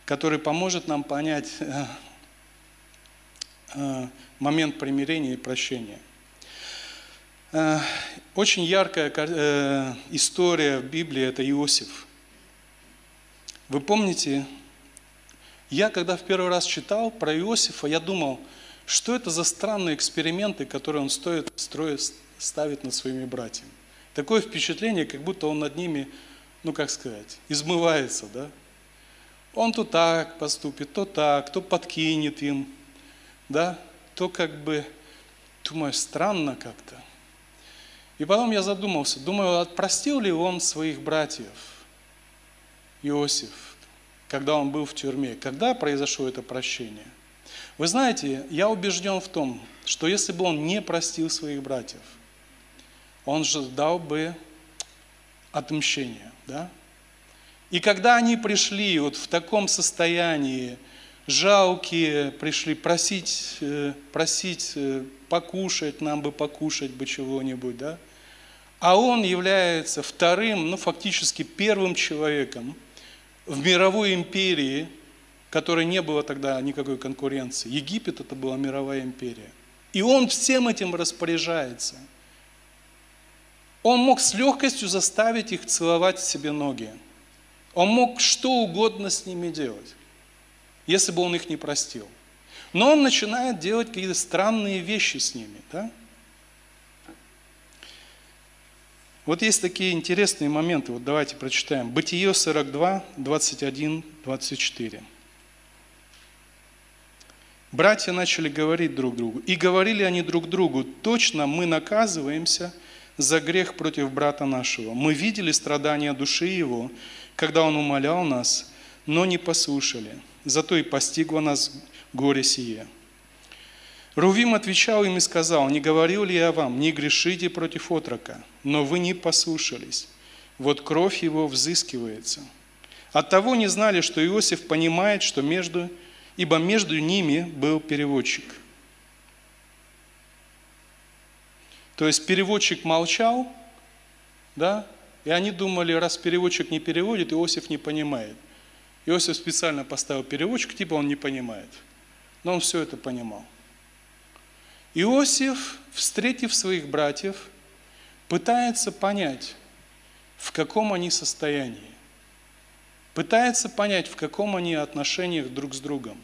который поможет нам понять э, момент примирения и прощения. Э, очень яркая история в Библии – это Иосиф. Вы помните, я, когда в первый раз читал про Иосифа, я думал, что это за странные эксперименты, которые он стоит, строит, ставит над своими братьями. Такое впечатление, как будто он над ними, ну как сказать, измывается, да? Он то так поступит, то так, то подкинет им, да? То как бы, думаю, странно как-то. И потом я задумался, думаю, простил ли он своих братьев, Иосиф? когда он был в тюрьме. Когда произошло это прощение? Вы знаете, я убежден в том, что если бы он не простил своих братьев, он ждал бы отмщения. Да? И когда они пришли вот в таком состоянии, жалкие, пришли просить, э, просить э, покушать, нам бы покушать бы чего-нибудь, да? А он является вторым, ну фактически первым человеком, в мировой империи, которой не было тогда никакой конкуренции. Египет это была мировая империя. И он всем этим распоряжается. Он мог с легкостью заставить их целовать себе ноги. Он мог что угодно с ними делать, если бы он их не простил. Но он начинает делать какие-то странные вещи с ними. Да? Вот есть такие интересные моменты, вот давайте прочитаем. Бытие 42, 21, 24. Братья начали говорить друг другу. И говорили они друг другу, точно мы наказываемся за грех против брата нашего. Мы видели страдания души его, когда он умолял нас, но не послушали. Зато и постигло нас горе сие. Рувим отвечал им и сказал, не говорил ли я вам, не грешите против отрока, но вы не послушались. Вот кровь его взыскивается. Оттого не знали, что Иосиф понимает, что между, ибо между ними был переводчик. То есть переводчик молчал, да, и они думали, раз переводчик не переводит, Иосиф не понимает. Иосиф специально поставил переводчик, типа он не понимает. Но он все это понимал. Иосиф, встретив своих братьев, пытается понять, в каком они состоянии. Пытается понять, в каком они отношениях друг с другом.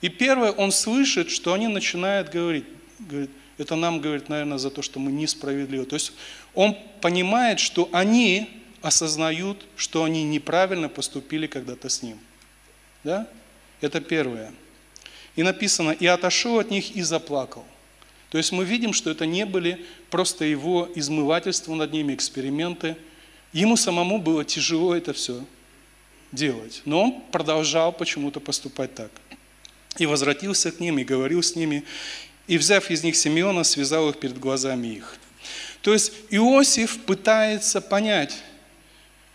И первое, он слышит, что они начинают говорить, говорит, это нам говорит, наверное, за то, что мы несправедливы. То есть он понимает, что они осознают, что они неправильно поступили когда-то с ним. Да? Это первое. И написано, и отошел от них и заплакал. То есть мы видим, что это не были просто его измывательства над ними, эксперименты. Ему самому было тяжело это все делать. Но он продолжал почему-то поступать так. И возвратился к ним, и говорил с ними, и, взяв из них Симеона, связал их перед глазами их. То есть Иосиф пытается понять,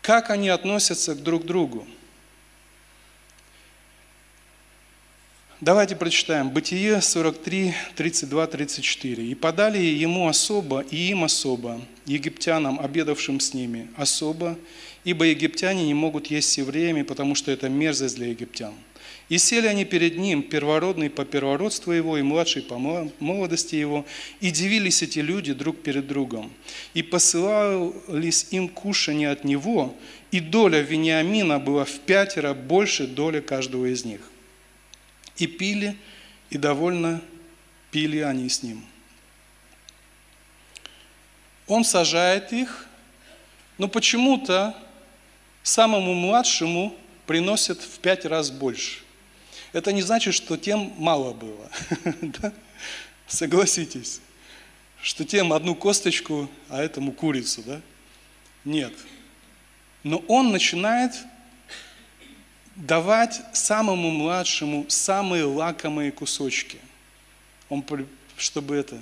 как они относятся друг к другу. Давайте прочитаем. Бытие 43, 32, 34. «И подали ему особо, и им особо, египтянам, обедавшим с ними, особо, ибо египтяне не могут есть с евреями, потому что это мерзость для египтян. И сели они перед ним, первородный по первородству его и младший по молодости его, и дивились эти люди друг перед другом. И посылались им кушания от него, и доля Вениамина была в пятеро больше доли каждого из них. И пили, и довольно пили они с ним. Он сажает их, но почему-то самому младшему приносят в пять раз больше. Это не значит, что тем мало было. <laughs> Согласитесь, что тем одну косточку, а этому курицу, да? Нет. Но он начинает давать самому младшему самые лакомые кусочки. Он, чтобы это...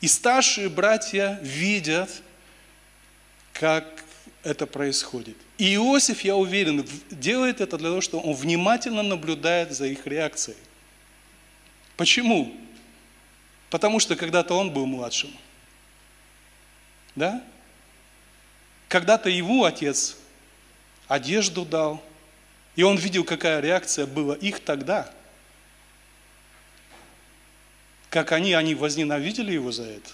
И старшие братья видят, как это происходит. И Иосиф, я уверен, делает это для того, что он внимательно наблюдает за их реакцией. Почему? Потому что когда-то он был младшим. Да? Когда-то его отец одежду дал, и он видел, какая реакция была их тогда. Как они, они возненавидели его за это.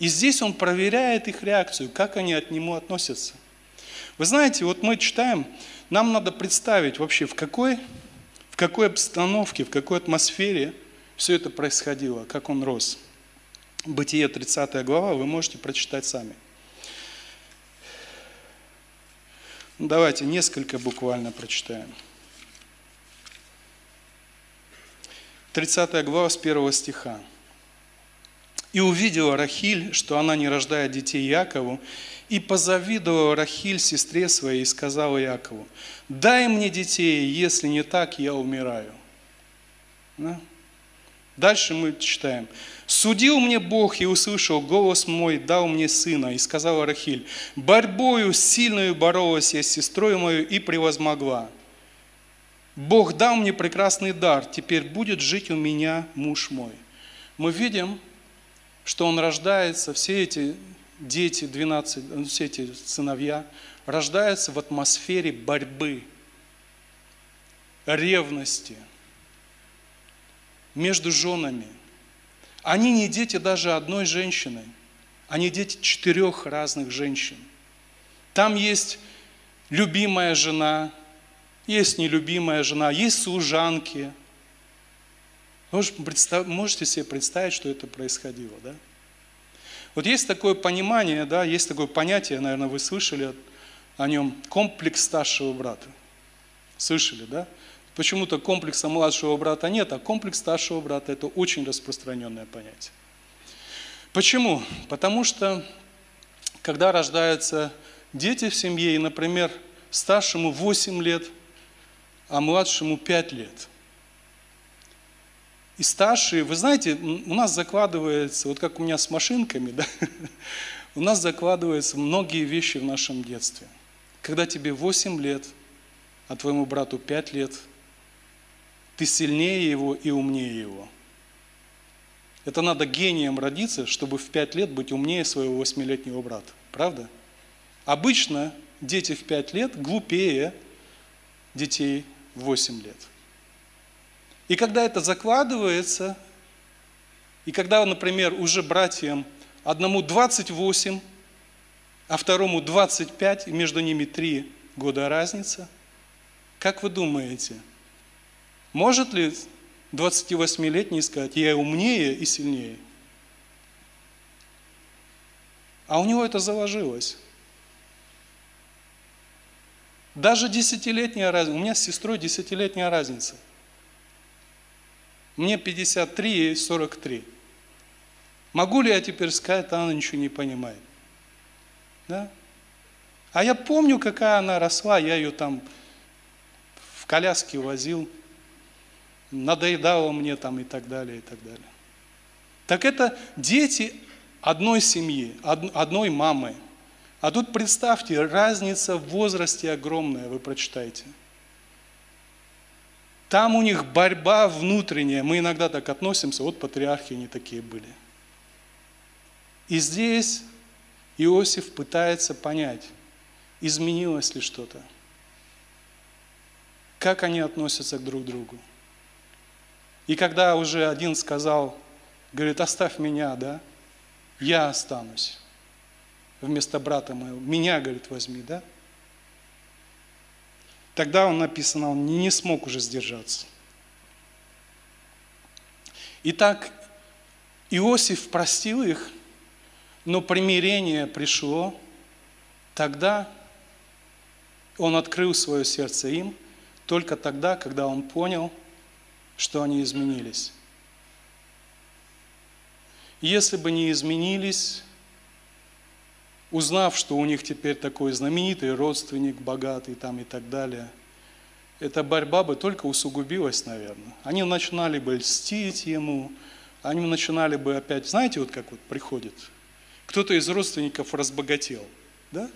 И здесь он проверяет их реакцию, как они от него относятся. Вы знаете, вот мы читаем, нам надо представить вообще, в какой, в какой обстановке, в какой атмосфере все это происходило, как он рос. Бытие 30 глава, вы можете прочитать сами. Давайте несколько буквально прочитаем. 30 глава с 1 стиха. И увидела Рахиль, что она не рождает детей Якову, и позавидовала Рахиль сестре своей и сказала Якову, дай мне детей, если не так, я умираю. Да? Дальше мы читаем. «Судил мне Бог и услышал голос мой, дал мне сына, и сказала Рахиль, борьбою сильную боролась я с сестрой мою и превозмогла. Бог дал мне прекрасный дар, теперь будет жить у меня муж мой». Мы видим, что он рождается, все эти дети, 12, ну, все эти сыновья, рождаются в атмосфере борьбы, ревности между женами. Они не дети даже одной женщины, они дети четырех разных женщин. Там есть любимая жена, есть нелюбимая жена, есть служанки – Можете себе представить, что это происходило, да? Вот есть такое понимание, да, есть такое понятие, наверное, вы слышали о нем, комплекс старшего брата. Слышали, да? Почему-то комплекса младшего брата нет, а комплекс старшего брата – это очень распространенное понятие. Почему? Потому что, когда рождаются дети в семье, и, например, старшему 8 лет, а младшему 5 лет – и старшие, вы знаете, у нас закладывается, вот как у меня с машинками, <laughs> да, у нас закладываются многие вещи в нашем детстве. когда тебе 8 лет, а твоему брату 5 лет, ты сильнее его и умнее его. Это надо гением родиться, чтобы в 5 лет быть умнее своего восьмилетнего брата. Правда? Обычно дети в 5 лет глупее детей в 8 лет. И когда это закладывается, и когда, например, уже братьям одному 28, а второму 25, и между ними 3 года разница, как вы думаете, может ли 28-летний сказать, я умнее и сильнее? А у него это заложилось. Даже десятилетняя разница. У меня с сестрой десятилетняя разница. Мне 53, ей 43. Могу ли я теперь сказать, она ничего не понимает? Да? А я помню, какая она росла, я ее там в коляске возил, надоедала мне там и так далее, и так далее. Так это дети одной семьи, одной мамы. А тут представьте, разница в возрасте огромная, вы прочитаете. Там у них борьба внутренняя. Мы иногда так относимся, вот патриархи они такие были. И здесь Иосиф пытается понять, изменилось ли что-то. Как они относятся друг к другу. И когда уже один сказал, говорит, оставь меня, да, я останусь вместо брата моего. Меня, говорит, возьми, да? Тогда он написано, он не смог уже сдержаться. Итак, Иосиф простил их, но примирение пришло тогда, он открыл свое сердце им, только тогда, когда он понял, что они изменились. Если бы не изменились, узнав, что у них теперь такой знаменитый родственник, богатый там и так далее, эта борьба бы только усугубилась, наверное. Они начинали бы льстить ему, они начинали бы опять, знаете, вот как вот приходит, кто-то из родственников разбогател, да?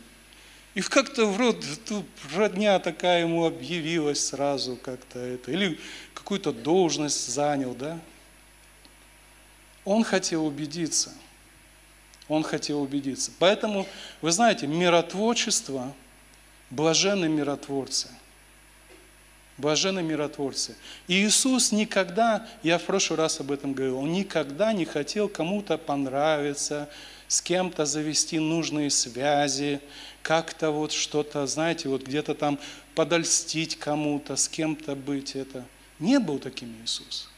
И как-то в род, тут родня такая ему объявилась сразу как-то это, или какую-то должность занял, да? Он хотел убедиться – он хотел убедиться. Поэтому, вы знаете, миротворчество, блаженны миротворцы. Блаженны миротворцы. И Иисус никогда, я в прошлый раз об этом говорил, Он никогда не хотел кому-то понравиться, с кем-то завести нужные связи, как-то вот что-то, знаете, вот где-то там подольстить кому-то, с кем-то быть это. Не был таким Иисус.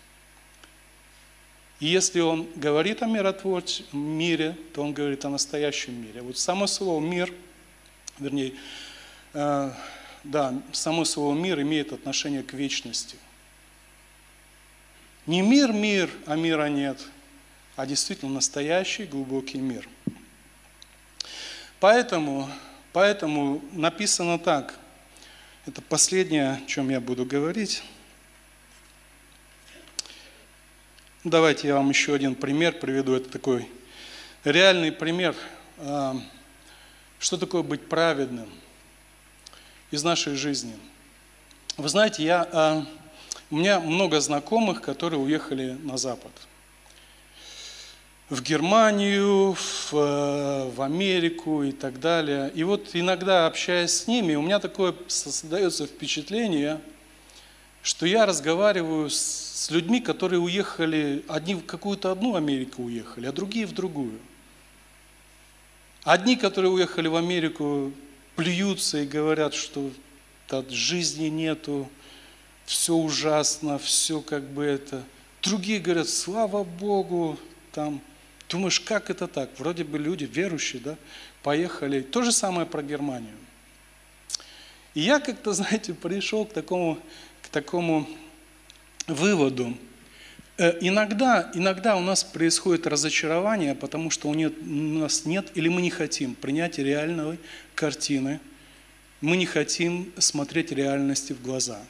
И если он говорит о миротворчем мире, то он говорит о настоящем мире. Вот само слово «мир», вернее, э, да, само слово «мир» имеет отношение к вечности. Не мир-мир, а мира нет, а действительно настоящий глубокий мир. Поэтому, поэтому написано так, это последнее, о чем я буду говорить – Давайте я вам еще один пример приведу. Это такой реальный пример, а, что такое быть праведным из нашей жизни. Вы знаете, я, а, у меня много знакомых, которые уехали на Запад. В Германию, в, в Америку и так далее. И вот иногда общаясь с ними, у меня такое создается впечатление, что я разговариваю с с людьми, которые уехали, одни в какую-то одну Америку уехали, а другие в другую. Одни, которые уехали в Америку, плюются и говорят, что от жизни нету, все ужасно, все как бы это. Другие говорят, слава Богу, там, думаешь, как это так? Вроде бы люди верующие, да, поехали. То же самое про Германию. И я как-то, <laughs> знаете, пришел к такому, к такому выводу. Э, иногда, иногда у нас происходит разочарование, потому что у, нас нет или мы не хотим принять реальной картины, мы не хотим смотреть реальности в глаза.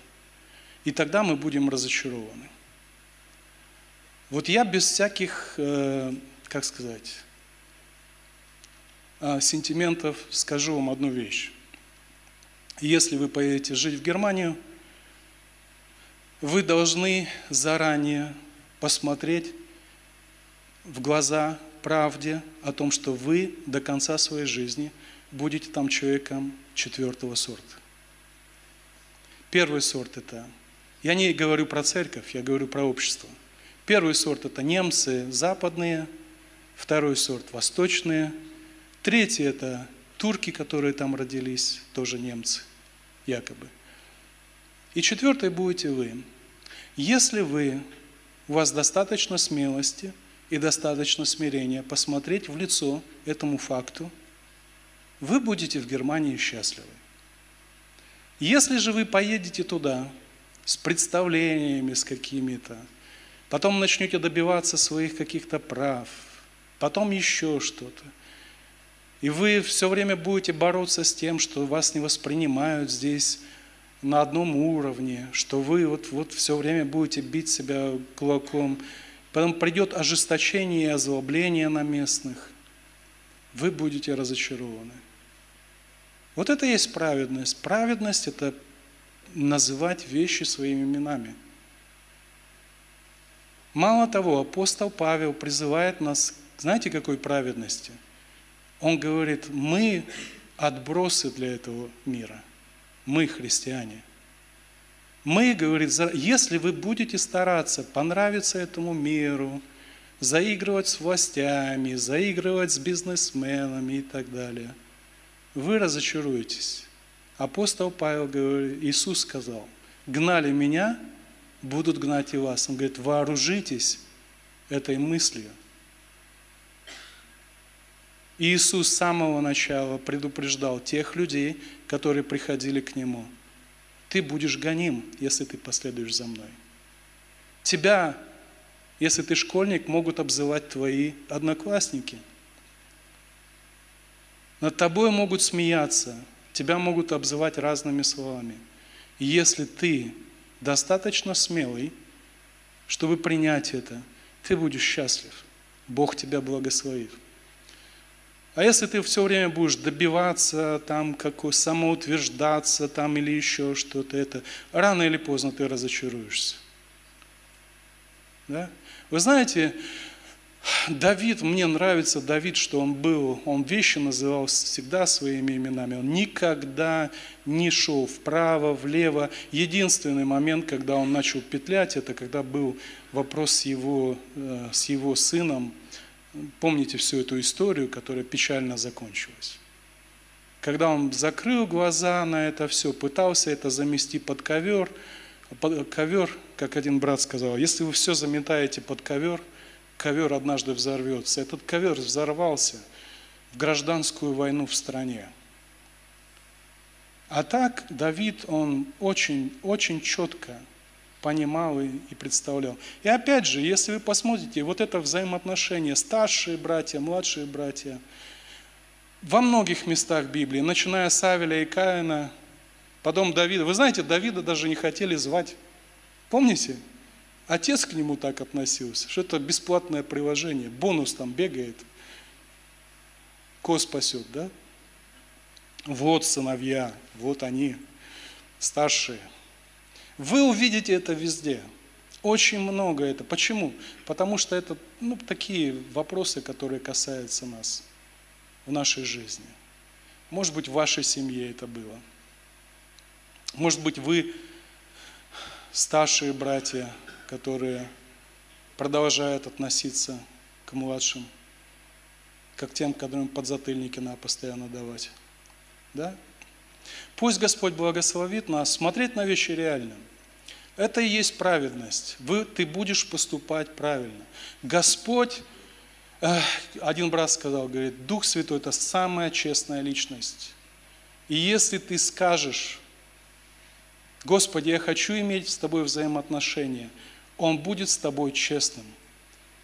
И тогда мы будем разочарованы. Вот я без всяких, э, как сказать, э, сентиментов скажу вам одну вещь. если вы поедете жить в Германию, вы должны заранее посмотреть в глаза правде о том, что вы до конца своей жизни будете там человеком четвертого сорта. Первый сорт – это, я не говорю про церковь, я говорю про общество. Первый сорт – это немцы западные, второй сорт – восточные, третий – это турки, которые там родились, тоже немцы, якобы. И четвертый будете вы. Если вы, у вас достаточно смелости и достаточно смирения посмотреть в лицо этому факту, вы будете в Германии счастливы. Если же вы поедете туда с представлениями, с какими-то, потом начнете добиваться своих каких-то прав, потом еще что-то, и вы все время будете бороться с тем, что вас не воспринимают здесь на одном уровне, что вы вот, вот все время будете бить себя кулаком, потом придет ожесточение и озлобление на местных, вы будете разочарованы. Вот это и есть праведность. Праведность – это называть вещи своими именами. Мало того, апостол Павел призывает нас, знаете, какой праведности? Он говорит, мы отбросы для этого мира. Мы христиане. Мы, говорит, если вы будете стараться понравиться этому миру, заигрывать с властями, заигрывать с бизнесменами и так далее – вы разочаруетесь. Апостол Павел говорит, Иисус сказал, гнали меня, будут гнать и вас. Он говорит, вооружитесь этой мыслью. И Иисус с самого начала предупреждал тех людей, которые приходили к Нему. Ты будешь гоним, если ты последуешь за мной. Тебя, если ты школьник, могут обзывать твои одноклассники – над тобой могут смеяться, тебя могут обзывать разными словами. И если ты достаточно смелый, чтобы принять это, ты будешь счастлив. Бог тебя благословит. А если ты все время будешь добиваться, там, какой, самоутверждаться там, или еще что-то, это рано или поздно ты разочаруешься. Да? Вы знаете, Давид, мне нравится Давид, что он был, он вещи называл всегда своими именами. Он никогда не шел вправо, влево. Единственный момент, когда он начал петлять, это когда был вопрос с его, э, с его сыном. Помните всю эту историю, которая печально закончилась. Когда он закрыл глаза на это все, пытался это замести под ковер, ковер, как один брат сказал, если вы все заметаете под ковер – ковер однажды взорвется. Этот ковер взорвался в гражданскую войну в стране. А так Давид, он очень, очень четко понимал и, представлял. И опять же, если вы посмотрите, вот это взаимоотношение старшие братья, младшие братья, во многих местах Библии, начиная с Авеля и Каина, потом Давида. Вы знаете, Давида даже не хотели звать. Помните? Отец к нему так относился, что это бесплатное приложение, бонус там бегает, ко спасет, да? Вот сыновья, вот они, старшие. Вы увидите это везде. Очень много это. Почему? Потому что это ну, такие вопросы, которые касаются нас в нашей жизни. Может быть, в вашей семье это было. Может быть, вы старшие братья, которые продолжают относиться к младшим, как тем, которым подзатыльники надо постоянно давать. Да? Пусть Господь благословит нас смотреть на вещи реально. Это и есть праведность. Вы, ты будешь поступать правильно. Господь, э, один брат сказал, говорит, Дух Святой – это самая честная личность. И если ты скажешь, Господи, я хочу иметь с тобой взаимоотношения – он будет с тобой честным.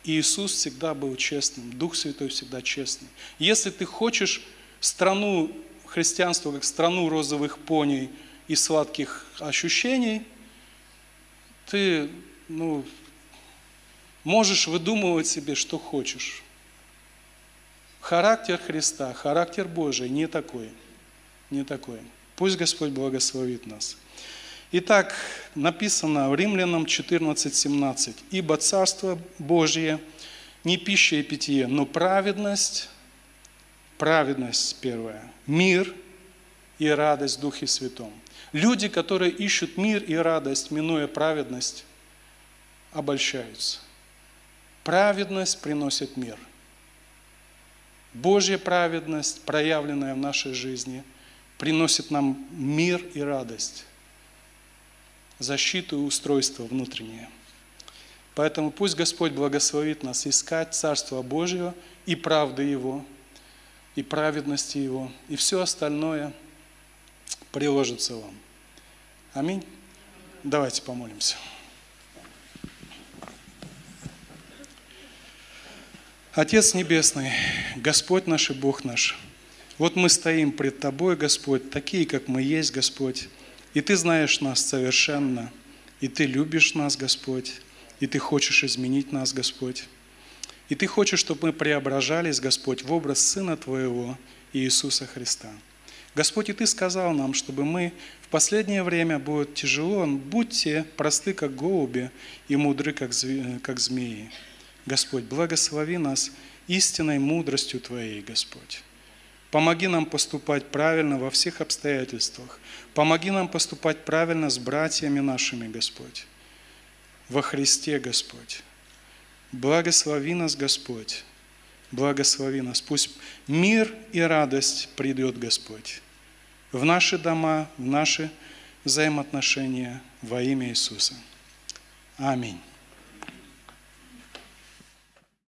И Иисус всегда был честным, Дух Святой всегда честный. Если ты хочешь страну христианства, как страну розовых поней и сладких ощущений, ты ну, можешь выдумывать себе, что хочешь. Характер Христа, характер Божий не такой. Не такой. Пусть Господь благословит нас. Итак, написано в Римлянам 14:17. «Ибо Царство Божье не пища и питье, но праведность, праведность первая, мир и радость в Духе Святом». Люди, которые ищут мир и радость, минуя праведность, обольщаются. Праведность приносит мир. Божья праведность, проявленная в нашей жизни, приносит нам мир и радость, защиту и устройство внутреннее. Поэтому пусть Господь благословит нас искать Царство Божье и правды Его, и праведности Его, и все остальное приложится вам. Аминь. Давайте помолимся. Отец Небесный, Господь наш и Бог наш, вот мы стоим пред Тобой, Господь, такие, как мы есть, Господь, и Ты знаешь нас совершенно, и Ты любишь нас, Господь, и Ты хочешь изменить нас, Господь. И Ты хочешь, чтобы мы преображались, Господь, в образ Сына Твоего, Иисуса Христа. Господь, и Ты сказал нам, чтобы мы в последнее время будет тяжело, будьте просты, как голуби, и мудры, как змеи. Господь, благослови нас истинной мудростью Твоей, Господь. Помоги нам поступать правильно во всех обстоятельствах. Помоги нам поступать правильно с братьями нашими, Господь. Во Христе, Господь. Благослови нас, Господь. Благослови нас. Пусть мир и радость придет, Господь, в наши дома, в наши взаимоотношения во имя Иисуса. Аминь.